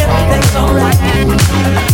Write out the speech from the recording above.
Everything's alright.